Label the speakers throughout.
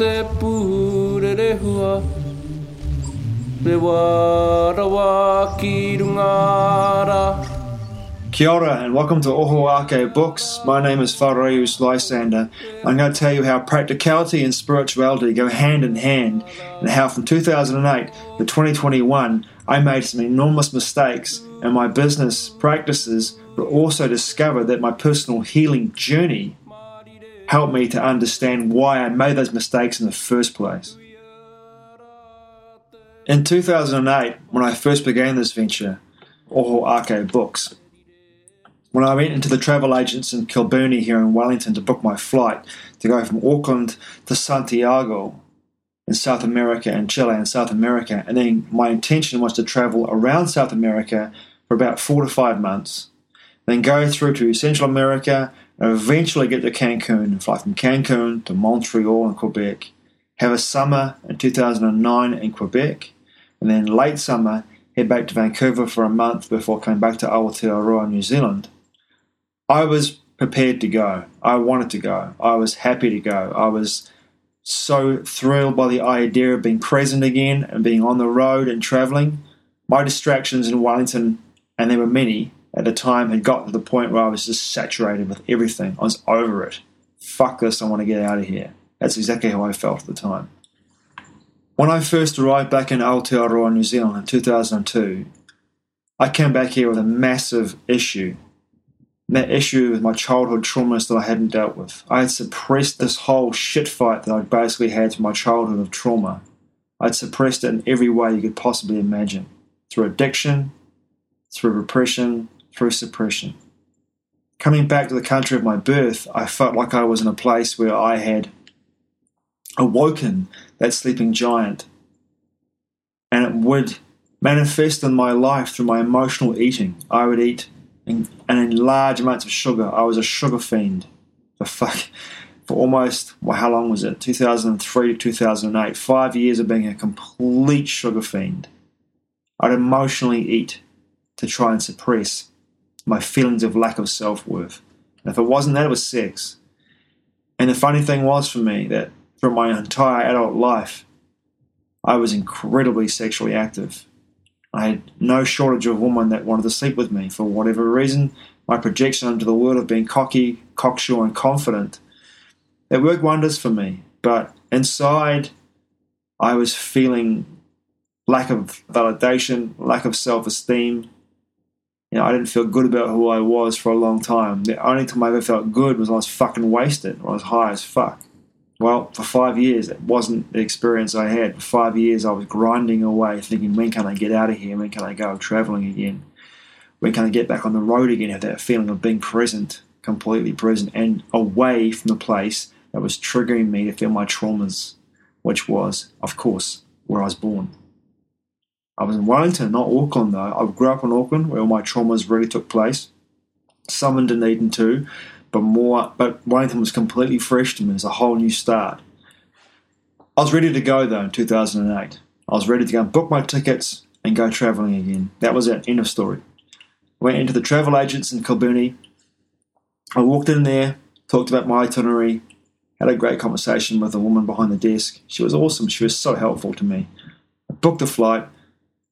Speaker 1: te hua warawa ki
Speaker 2: Kia ora and welcome to Ohoake Books. My name is Whareus Lysander. I'm going to tell you how practicality and spirituality go hand in hand and how from 2008 to 2021 I made some enormous mistakes in my business practices but also discovered that my personal healing journey helped me to understand why I made those mistakes in the first place. In 2008, when I first began this venture, Ohoake Books, when I went into the travel agents in Kilbirnie here in Wellington to book my flight to go from Auckland to Santiago in South America and Chile in South America, and then my intention was to travel around South America for about four to five months, then go through to Central America eventually get to Cancun and fly from Cancun to Montreal and Quebec, have a summer in 2009 in Quebec, and then late summer head back to Vancouver for a month before coming back to Aotearoa, New Zealand I was prepared to go. I wanted to go. I was happy to go. I was so thrilled by the idea of being present again and being on the road and traveling. My distractions in Wellington, and there were many at the time, had got to the point where I was just saturated with everything. I was over it. Fuck this, I want to get out of here. That's exactly how I felt at the time. When I first arrived back in Aotearoa, New Zealand in 2002, I came back here with a massive issue that issue with my childhood traumas that I hadn't dealt with. I had suppressed this whole shit fight that I'd basically had from my childhood of trauma. I'd suppressed it in every way you could possibly imagine through addiction, through repression, through suppression. Coming back to the country of my birth, I felt like I was in a place where I had awoken that sleeping giant. And it would manifest in my life through my emotional eating. I would eat and, in large amounts of sugar. I was a sugar fiend for fuck for almost well, how long was it? 2003 to 2008. Five years of being a complete sugar fiend. I'd emotionally eat to try and suppress my feelings of lack of self worth. And if it wasn't that, it was sex. And the funny thing was for me that through my entire adult life, I was incredibly sexually active. I had no shortage of women that wanted to sleep with me for whatever reason. My projection into the world of being cocky, cocksure, and confident, it worked wonders for me. But inside, I was feeling lack of validation, lack of self esteem. You know, I didn't feel good about who I was for a long time. The only time I ever felt good was when I was fucking wasted, or I was high as fuck. Well, for five years, it wasn't the experience I had. For five years, I was grinding away, thinking, when can I get out of here? When can I go traveling again? When can I get back on the road again? Have that feeling of being present, completely present, and away from the place that was triggering me to feel my traumas, which was, of course, where I was born. I was in Wellington, not Auckland, though. I grew up in Auckland, where all my traumas really took place. Some in Dunedin, too but more. But Wellington was completely fresh to me. It was a whole new start. I was ready to go though in 2008. I was ready to go and book my tickets and go travelling again. That was it. End of story. Went into the travel agents in Kilbirnie. I walked in there, talked about my itinerary, had a great conversation with a woman behind the desk. She was awesome. She was so helpful to me. I booked the flight,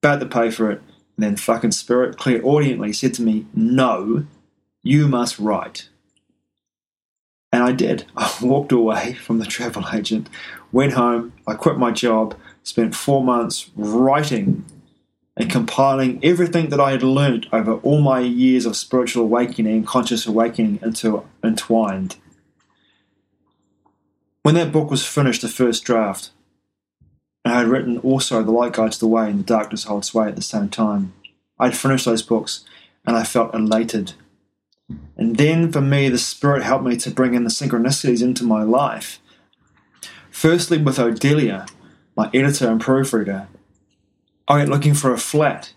Speaker 2: about to pay for it, and then fucking Spirit Clear clairaudiently said to me, No, you must write. And I did. I walked away from the travel agent, went home, I quit my job, spent four months writing and compiling everything that I had learned over all my years of spiritual awakening and conscious awakening into entwined. When that book was finished, the first draft, and I had written also The Light Guides the Way and The Darkness Holds Sway at the same time, I'd finished those books and I felt elated and then for me, the Spirit helped me to bring in the synchronicities into my life. Firstly, with Odelia, my editor and proofreader, I went looking for a flat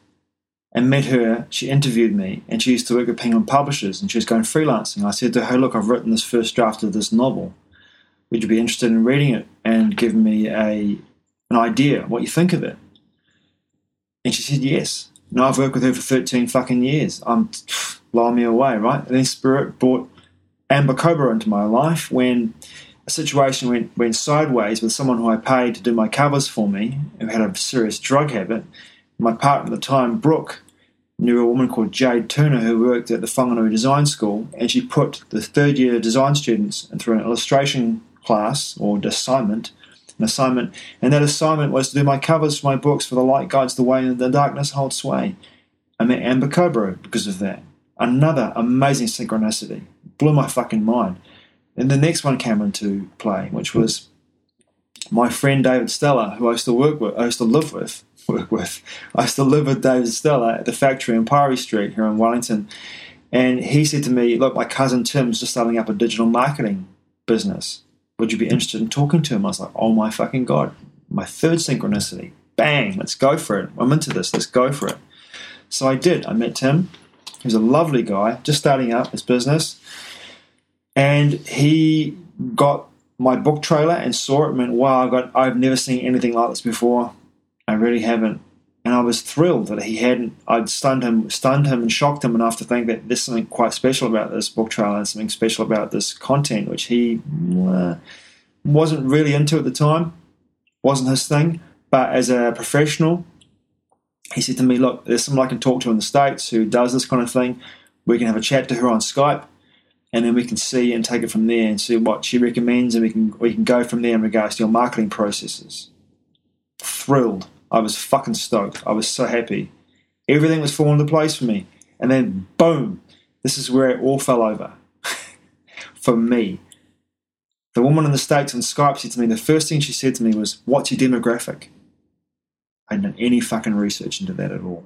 Speaker 2: and met her. She interviewed me, and she used to work at Penguin Publishers, and she was going freelancing. I said to her, Look, I've written this first draft of this novel. Would you be interested in reading it and give me a an idea what you think of it? And she said, Yes. Now I've worked with her for 13 fucking years. I'm blow me away, right? And then Spirit brought Amber Cobra into my life when a situation went, went sideways with someone who I paid to do my covers for me, who had a serious drug habit. My partner at the time, Brooke, knew a woman called Jade Turner who worked at the Whanganui Design School, and she put the third year design students through an illustration class or assignment, an assignment, and that assignment was to do my covers for my books for The Light Guides the Way and The Darkness Holds Sway. I met Amber Cobro because of that. Another amazing synchronicity. Blew my fucking mind. And the next one came into play, which was my friend David Stella, who I used to work with, I used to live with, work with. I used to live with David Stella at the factory in Pirrie Street here in Wellington. And he said to me, Look, my cousin Tim's just starting up a digital marketing business. Would you be interested in talking to him? I was like, Oh my fucking God. My third synchronicity. Bang, let's go for it. I'm into this, let's go for it. So I did. I met Tim. He was a lovely guy, just starting up his business. And he got my book trailer and saw it and went, wow, I got, I've never seen anything like this before. I really haven't. And I was thrilled that he hadn't. I'd stunned him, stunned him, and shocked him enough to think that there's something quite special about this book trailer and something special about this content, which he uh, wasn't really into at the time, wasn't his thing. But as a professional, he said to me, "Look, there's someone I can talk to in the states who does this kind of thing. We can have a chat to her on Skype, and then we can see and take it from there and see what she recommends, and we can we can go from there in regards to your marketing processes." Thrilled, I was fucking stoked. I was so happy. Everything was falling into place for me, and then boom, this is where it all fell over for me. The woman in the States on Skype said to me, the first thing she said to me was, What's your demographic? I didn't any fucking research into that at all.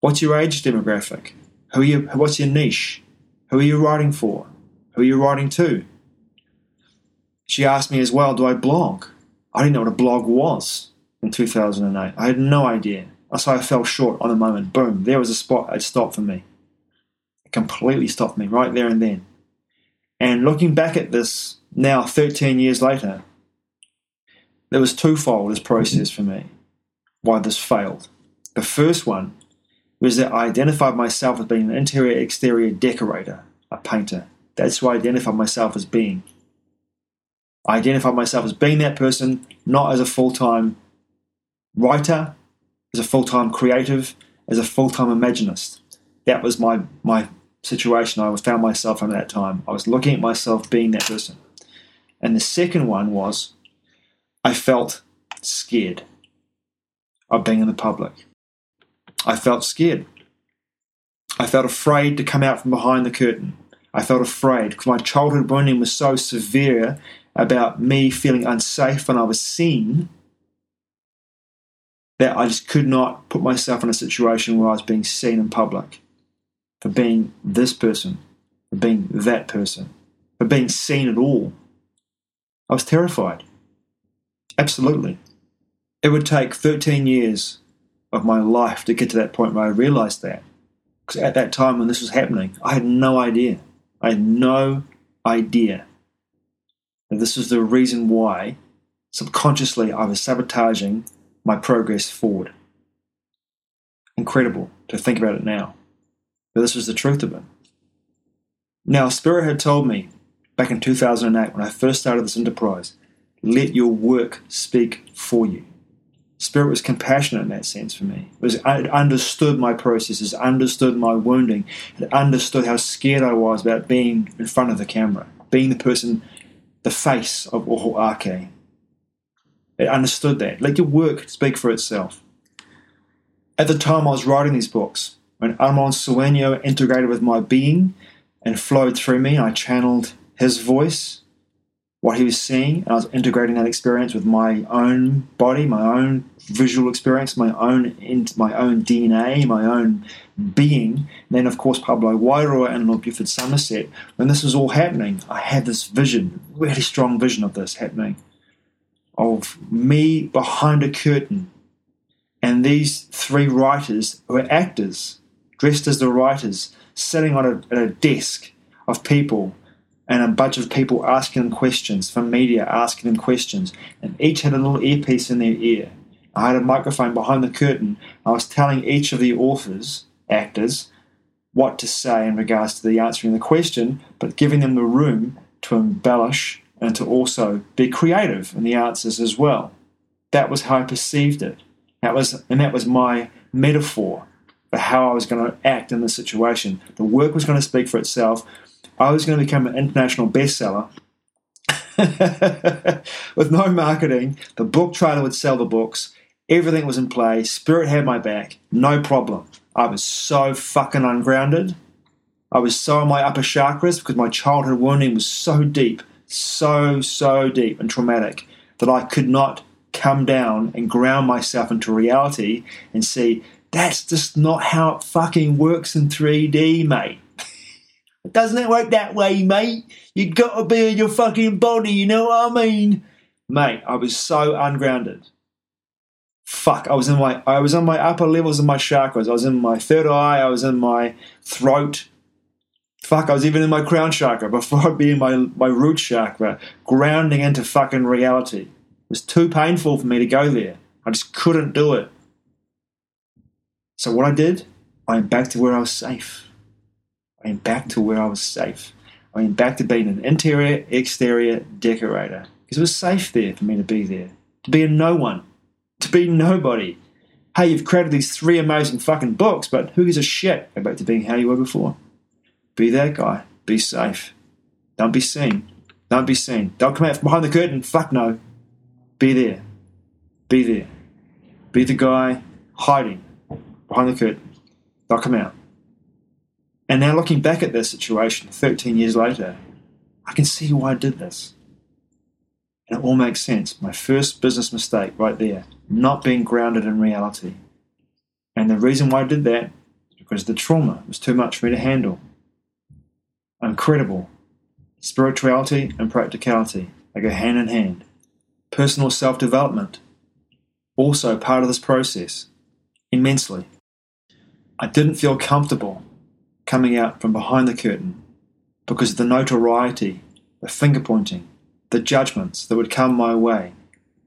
Speaker 2: What's your age demographic? Who are you, what's your niche? Who are you writing for? Who are you writing to? She asked me as well, do I blog? I didn't know what a blog was in 2008. I had no idea. So I fell short on the moment. Boom, there was a spot. It stopped for me. It completely stopped me right there and then. And looking back at this now, 13 years later, there was twofold this process for me why this failed. The first one was that I identified myself as being an interior exterior decorator, a painter. That's who I identified myself as being. I identified myself as being that person, not as a full time writer, as a full time creative, as a full time imaginist. That was my, my situation I found myself in at that time. I was looking at myself being that person. And the second one was I felt scared of being in the public. I felt scared. I felt afraid to come out from behind the curtain. I felt afraid because my childhood wounding was so severe about me feeling unsafe when I was seen that I just could not put myself in a situation where I was being seen in public for being this person, for being that person, for being seen at all. I was terrified. Absolutely. It would take 13 years of my life to get to that point where I realized that. Because at that time when this was happening, I had no idea. I had no idea that this was the reason why subconsciously I was sabotaging my progress forward. Incredible to think about it now. But this was the truth of it. Now, Spirit had told me back in 2008 when I first started this enterprise let your work speak for you. Spirit was compassionate in that sense for me. It was it understood my processes, understood my wounding, it understood how scared I was about being in front of the camera, being the person, the face of Oho Ake. It understood that. Let your work speak for itself. At the time I was writing these books, when Armand Sueño integrated with my being and flowed through me, I channeled his voice what he was seeing, and I was integrating that experience with my own body, my own visual experience, my own my own DNA, my own being. And then, of course, Pablo Wairoa and Lord Buford Somerset. When this was all happening, I had this vision, really strong vision of this happening, of me behind a curtain, and these three writers were actors, dressed as the writers, sitting on a, at a desk of people and a bunch of people asking them questions from media asking them questions. And each had a little earpiece in their ear. I had a microphone behind the curtain. I was telling each of the authors actors what to say in regards to the answering the question but giving them the room to embellish and to also be creative in the answers as well. That was how I perceived it. That was, and that was my metaphor for how I was going to act in the situation. The work was going to speak for itself. I was going to become an international bestseller with no marketing. The book trailer would sell the books. Everything was in play. Spirit had my back. No problem. I was so fucking ungrounded. I was so in my upper chakras because my childhood wounding was so deep, so, so deep and traumatic that I could not come down and ground myself into reality and see that's just not how it fucking works in 3D, mate. Doesn't it work that way, mate? You gotta be in your fucking body, you know what I mean? Mate, I was so ungrounded. Fuck, I was in my I was on my upper levels of my chakras. I was in my third eye, I was in my throat. Fuck, I was even in my crown chakra before I'd be in my, my root chakra, grounding into fucking reality. It was too painful for me to go there. I just couldn't do it. So what I did, I went back to where I was safe. I went back to where I was safe. I went back to being an interior, exterior decorator. Because it was safe there for me to be there. To be a no one. To be nobody. Hey, you've created these three amazing fucking books, but who gives a shit? Go back to being how you were before. Be that guy. Be safe. Don't be seen. Don't be seen. Don't come out from behind the curtain. Fuck no. Be there. Be there. Be the guy hiding behind the curtain. Don't come out. And now looking back at this situation 13 years later, I can see why I did this. And it all makes sense. My first business mistake right there, not being grounded in reality. And the reason why I did that is because the trauma was too much for me to handle. Incredible. Spirituality and practicality, they go hand in hand. Personal self development, also part of this process, immensely. I didn't feel comfortable coming out from behind the curtain because of the notoriety, the finger pointing, the judgments that would come my way,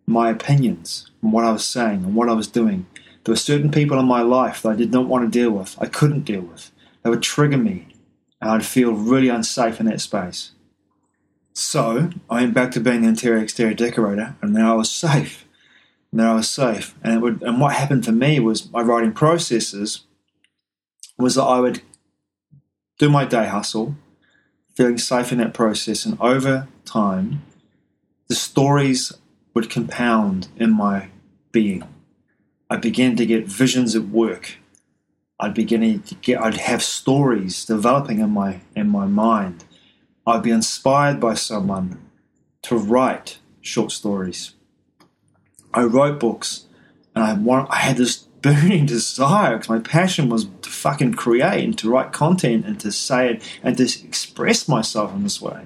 Speaker 2: my opinions on what I was saying and what I was doing. There were certain people in my life that I did not want to deal with, I couldn't deal with. They would trigger me, and I'd feel really unsafe in that space. So I went back to being the interior exterior decorator, and now I was safe. Now I was safe, and it would. And what happened for me was my writing processes was that I would do my day hustle, feeling safe in that process, and over time, the stories would compound in my being. I began to get visions of work. I'd begin to get I'd have stories developing in my in my mind. I'd be inspired by someone to write short stories. I wrote books and I want I had this burning desire because my passion was to fucking create and to write content and to say it and to express myself in this way.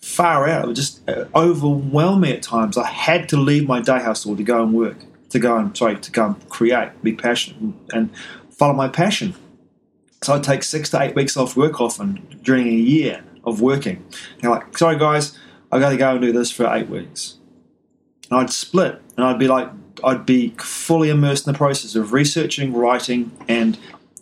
Speaker 2: Far out, it would just uh, overwhelm me at times. I had to leave my day hustle to go and work, to go and sorry, to go and create, be passionate and follow my passion. So I'd take six to eight weeks off work often during a year of working. They're like, sorry guys, I got to go and do this for eight weeks. And I'd split and I'd be like, I'd be fully immersed in the process of researching, writing, and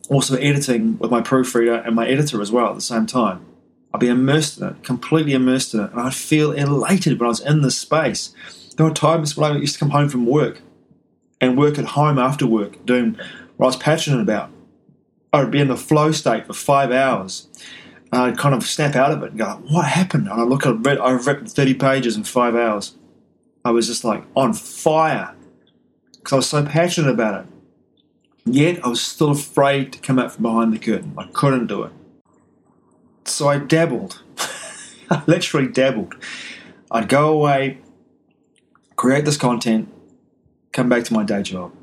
Speaker 2: also editing with my proofreader and my editor as well at the same time. I'd be immersed in it, completely immersed in it, and I'd feel elated when I was in this space. There were times when I used to come home from work and work at home after work, doing what I was passionate about. I would be in the flow state for five hours. And I'd kind of snap out of it and go, "What happened?" And I look at it, I've read thirty pages in five hours. I was just like on fire because I was so passionate about it. Yet I was still afraid to come out from behind the curtain. I couldn't do it. So I dabbled. I literally dabbled. I'd go away, create this content, come back to my day job,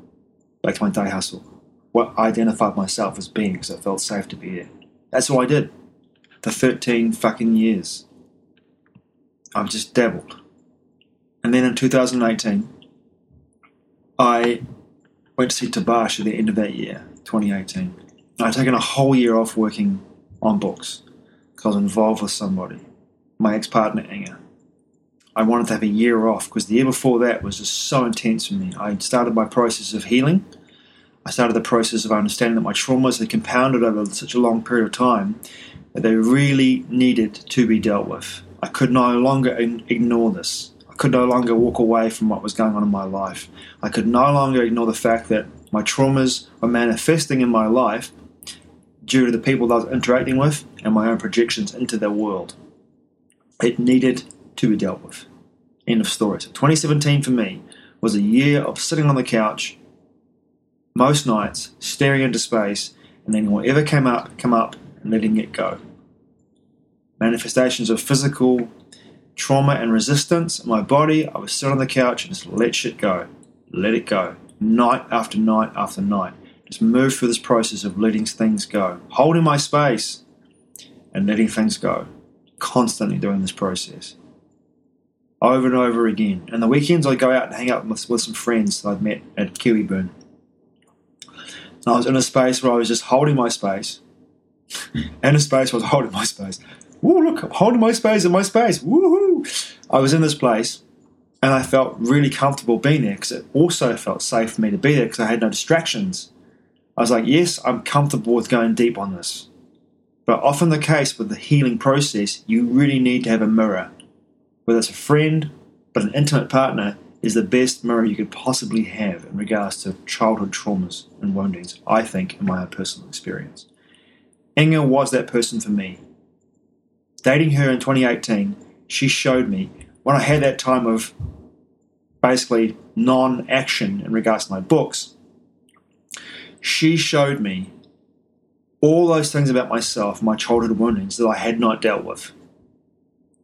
Speaker 2: back to my day hustle. What I identified myself as being because it felt safe to be there. That's what I did for 13 fucking years. I've just dabbled. And then in 2018, I went to see Tabash at the end of that year, 2018. I'd taken a whole year off working on books because I was involved with somebody, my ex partner, Inga. I wanted to have a year off because the year before that was just so intense for me. I started my process of healing. I started the process of understanding that my traumas had compounded over such a long period of time that they really needed to be dealt with. I could no longer ignore this. I could no longer walk away from what was going on in my life. I could no longer ignore the fact that my traumas were manifesting in my life due to the people that I was interacting with and my own projections into their world. It needed to be dealt with. End of story. So 2017 for me was a year of sitting on the couch most nights, staring into space, and letting whatever came up come up and letting it go. Manifestations of physical trauma and resistance in my body, I would sit on the couch and just let shit go. Let it go. Night after night after night. Just move through this process of letting things go. Holding my space and letting things go. Constantly doing this process. Over and over again. And the weekends I'd go out and hang out with, with some friends that I'd met at Kiwiburn. And I was in a space where I was just holding my space. in a space where I was holding my space. Woo, look, I'm holding my space in my space. Woohoo! I was in this place and I felt really comfortable being there because it also felt safe for me to be there because I had no distractions. I was like, yes, I'm comfortable with going deep on this. But often the case with the healing process, you really need to have a mirror. Whether it's a friend, but an intimate partner is the best mirror you could possibly have in regards to childhood traumas and woundings, I think, in my own personal experience. Inga was that person for me. Dating her in 2018, she showed me when I had that time of basically non action in regards to my books, she showed me all those things about myself, my childhood woundings that I had not dealt with.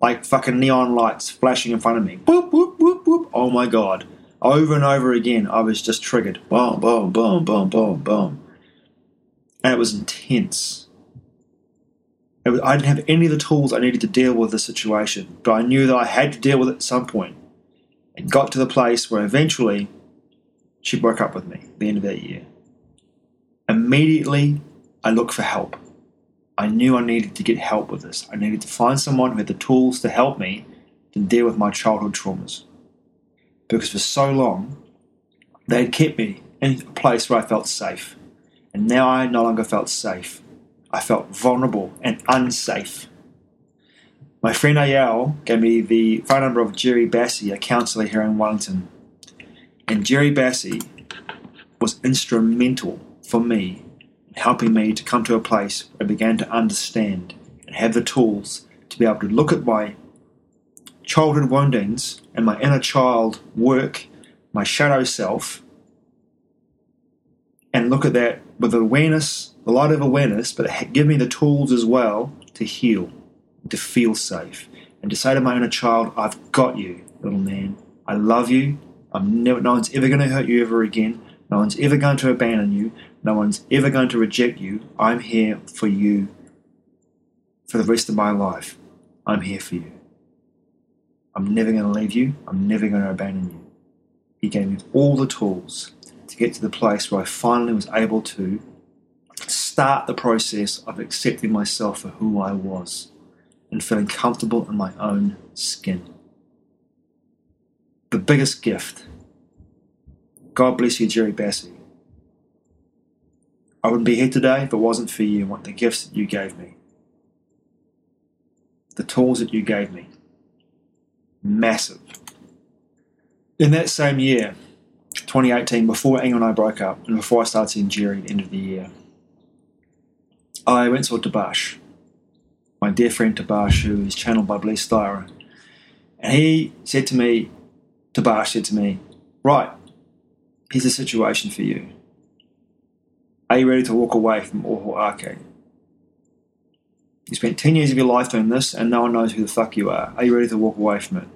Speaker 2: Like fucking neon lights flashing in front of me. Boop, boop, boop, boop. Oh my god. Over and over again, I was just triggered. Boom, boom, boom, boom, boom, boom. And it was intense. It was, I didn't have any of the tools I needed to deal with the situation, but I knew that I had to deal with it at some point. It got to the place where eventually she broke up with me at the end of that year. Immediately, I looked for help. I knew I needed to get help with this. I needed to find someone who had the tools to help me to deal with my childhood traumas. Because for so long, they had kept me in a place where I felt safe. And now I no longer felt safe. I felt vulnerable and unsafe. My friend Ayel gave me the phone number of Jerry Bassey, a counsellor here in Wellington. And Jerry Bassey was instrumental for me helping me to come to a place where I began to understand and have the tools to be able to look at my childhood woundings and my inner child work, my shadow self, and look at that with awareness, a lot of awareness, but give me the tools as well to heal, to feel safe, and to say to my inner child, I've got you, little man. I love you. I'm never, no one's ever going to hurt you ever again. No one's ever going to abandon you. No one's ever going to reject you. I'm here for you for the rest of my life. I'm here for you. I'm never going to leave you. I'm never going to abandon you. He gave me all the tools to get to the place where I finally was able to start the process of accepting myself for who I was and feeling comfortable in my own skin. The biggest gift. God bless you, Jerry Bassey. I wouldn't be here today if it wasn't for you and what the gifts that you gave me. The tools that you gave me. Massive. In that same year, 2018, before Inga and I broke up, and before I started seeing Jerry at the end of the year, I went to Tabash, my dear friend Tabash, who is channeled by Blaise Thyra. And he said to me, Tabash said to me, Right, here's a situation for you. Are you ready to walk away from Oho Ake? You spent 10 years of your life doing this, and no one knows who the fuck you are. Are you ready to walk away from it?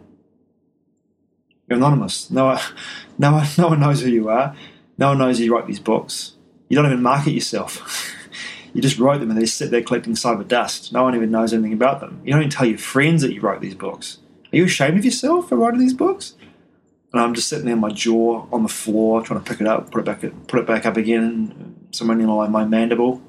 Speaker 2: You're anonymous. No, one, no, one, no one knows who you are. No one knows you write these books. You don't even market yourself. you just wrote them and they sit there collecting cyber dust. No one even knows anything about them. You don't even tell your friends that you wrote these books. Are you ashamed of yourself for writing these books? And I'm just sitting there, my jaw on the floor, trying to pick it up, put it back, put it back up again. Somewhere near my, my mandible,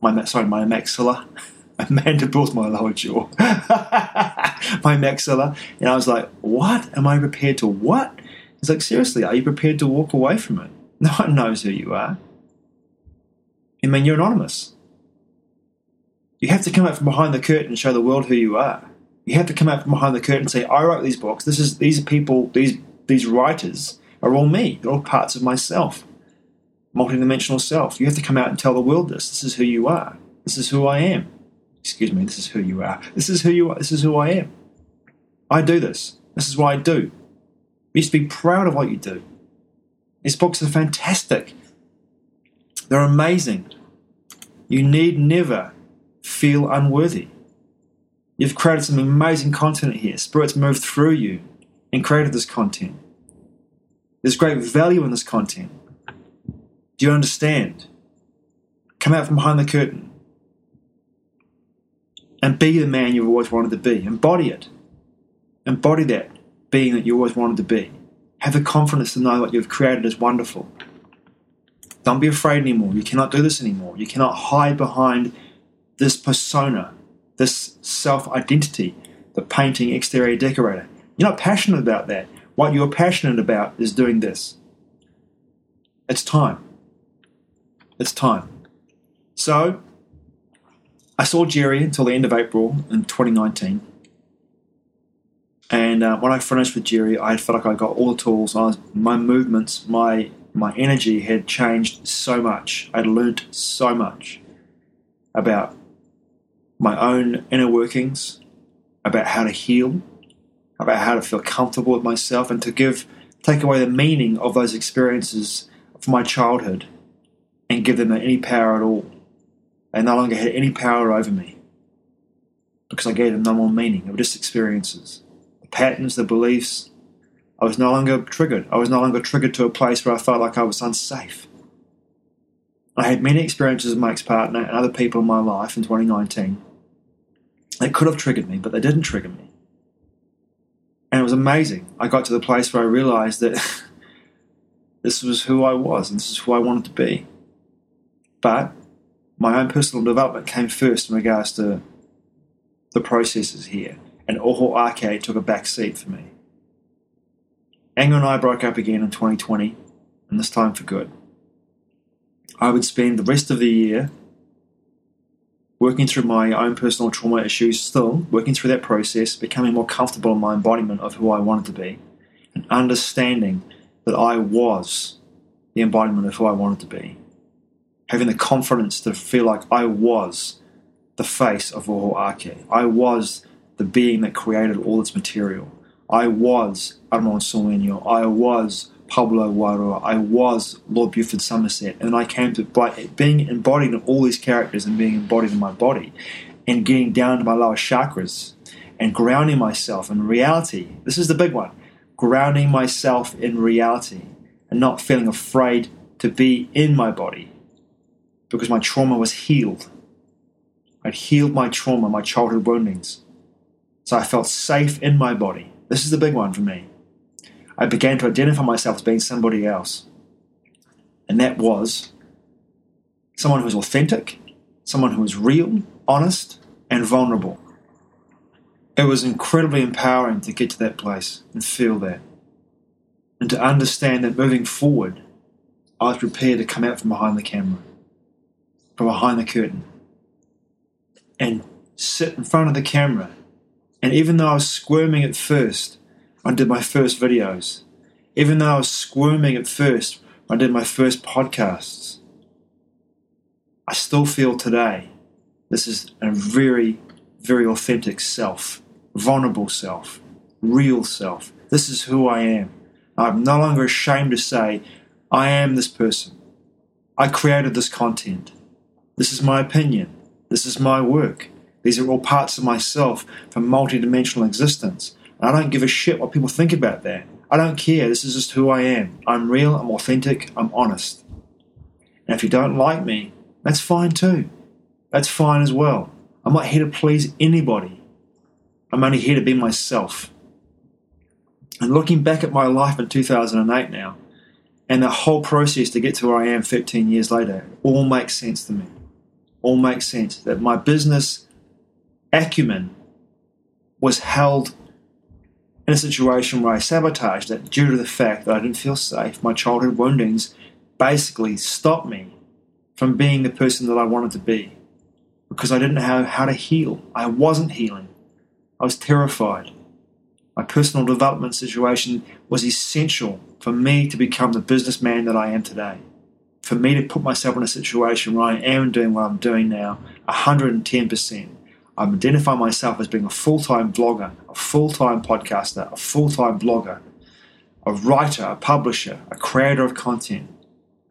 Speaker 2: my sorry, my maxilla. My mandible's my lower jaw. my maxilla, and I was like, "What? Am I prepared to what?" He's like, "Seriously, are you prepared to walk away from it? No one knows who you are. I mean, you're anonymous. You have to come out from behind the curtain and show the world who you are. You have to come out from behind the curtain and say, I wrote these books. This is these people, these these writers are all me. They're all parts of myself. Multidimensional self. You have to come out and tell the world this. This is who you are. This is who I am. Excuse me, this is who you are. This is who you are. This is who I am. I do this. This is what I do. You should be proud of what you do. These books are fantastic. They're amazing. You need never feel unworthy. You've created some amazing content here. Spirit's moved through you and created this content. There's great value in this content. Do you understand? Come out from behind the curtain and be the man you've always wanted to be. Embody it. Embody that being that you always wanted to be. Have the confidence to know what you've created is wonderful. Don't be afraid anymore. You cannot do this anymore. You cannot hide behind this persona, this self identity, the painting exterior decorator. You're not passionate about that. What you're passionate about is doing this. It's time. It's time. So, I saw Jerry until the end of April in 2019. And uh, when I finished with Jerry, I felt like I got all the tools. Was, my movements, my my energy had changed so much. I'd learned so much about my own inner workings, about how to heal, about how to feel comfortable with myself, and to give take away the meaning of those experiences of my childhood and give them any power at all. They no longer had any power over me because I gave them no more meaning. They were just experiences. The patterns, the beliefs, I was no longer triggered. I was no longer triggered to a place where I felt like I was unsafe. I had many experiences with my ex partner and other people in my life in 2019 that could have triggered me, but they didn't trigger me. And it was amazing. I got to the place where I realized that this was who I was and this is who I wanted to be. But my own personal development came first in regards to the processes here, and Oho Ake took a back seat for me. Inga and I broke up again in 2020, and this time for good. I would spend the rest of the year working through my own personal trauma issues, still working through that process, becoming more comfortable in my embodiment of who I wanted to be, and understanding that I was the embodiment of who I wanted to be. Having the confidence to feel like I was the face of Oho Ake. I was the being that created all its material. I was Armand Sueño. I was Pablo Wairoa. I was Lord Buford Somerset. And I came to by being embodied in all these characters and being embodied in my body and getting down to my lower chakras and grounding myself in reality. This is the big one. Grounding myself in reality and not feeling afraid to be in my body because my trauma was healed. I'd healed my trauma, my childhood woundings. So I felt safe in my body. This is the big one for me. I began to identify myself as being somebody else. And that was someone who was authentic, someone who was real, honest, and vulnerable. It was incredibly empowering to get to that place and feel that. And to understand that moving forward, I was prepared to come out from behind the camera, from behind the curtain, and sit in front of the camera and even though I was squirming at first I did my first videos, even though I was squirming at first I did my first podcasts, I still feel today this is a very, very authentic self, vulnerable self, real self. This is who I am. I'm no longer ashamed to say, I am this person. I created this content. This is my opinion. This is my work. These are all parts of myself from multidimensional existence. And I don't give a shit what people think about that. I don't care. This is just who I am. I'm real, I'm authentic, I'm honest. And if you don't like me, that's fine too. That's fine as well. I'm not here to please anybody. I'm only here to be myself. And looking back at my life in 2008 now, and the whole process to get to where I am 13 years later, all makes sense to me. All makes sense. That my business acumen was held in a situation where I sabotaged it due to the fact that I didn't feel safe. My childhood woundings basically stopped me from being the person that I wanted to be because I didn't know how to heal. I wasn't healing. I was terrified. My personal development situation was essential for me to become the businessman that I am today. For me to put myself in a situation where I am doing what I'm doing now, 110%. I identify myself as being a full time vlogger, a full time podcaster, a full time blogger, a writer, a publisher, a creator of content.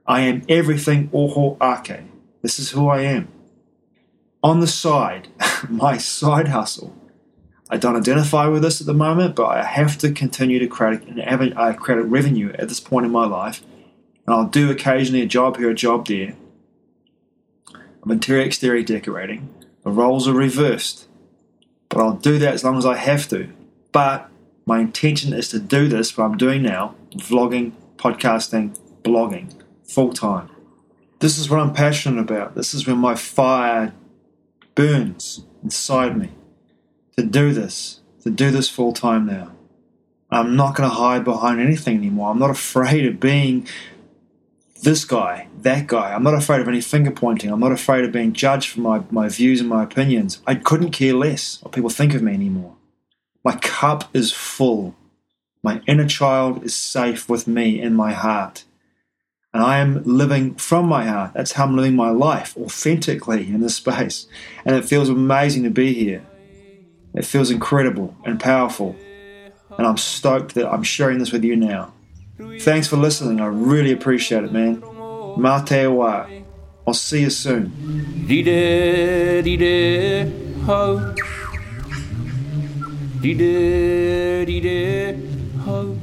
Speaker 2: I am everything Oho Ake. This is who I am. On the side, my side hustle I don't identify with this at the moment, but I have to continue to create an uh, create revenue at this point in my life. And I'll do occasionally a job here, a job there. I'm interior exterior decorating. The roles are reversed. But I'll do that as long as I have to. But my intention is to do this, what I'm doing now vlogging, podcasting, blogging, full time. This is what I'm passionate about. This is where my fire burns inside me to do this, to do this full time now. I'm not going to hide behind anything anymore. I'm not afraid of being this guy, that guy. I'm not afraid of any finger pointing. I'm not afraid of being judged for my, my views and my opinions. I couldn't care less what people think of me anymore. My cup is full. My inner child is safe with me in my heart. And I am living from my heart. That's how I'm living my life authentically in this space. And it feels amazing to be here. It feels incredible and powerful, and I'm stoked that I'm sharing this with you now. Thanks for listening. I really appreciate it, man. Mate wa. I'll see you soon. ho.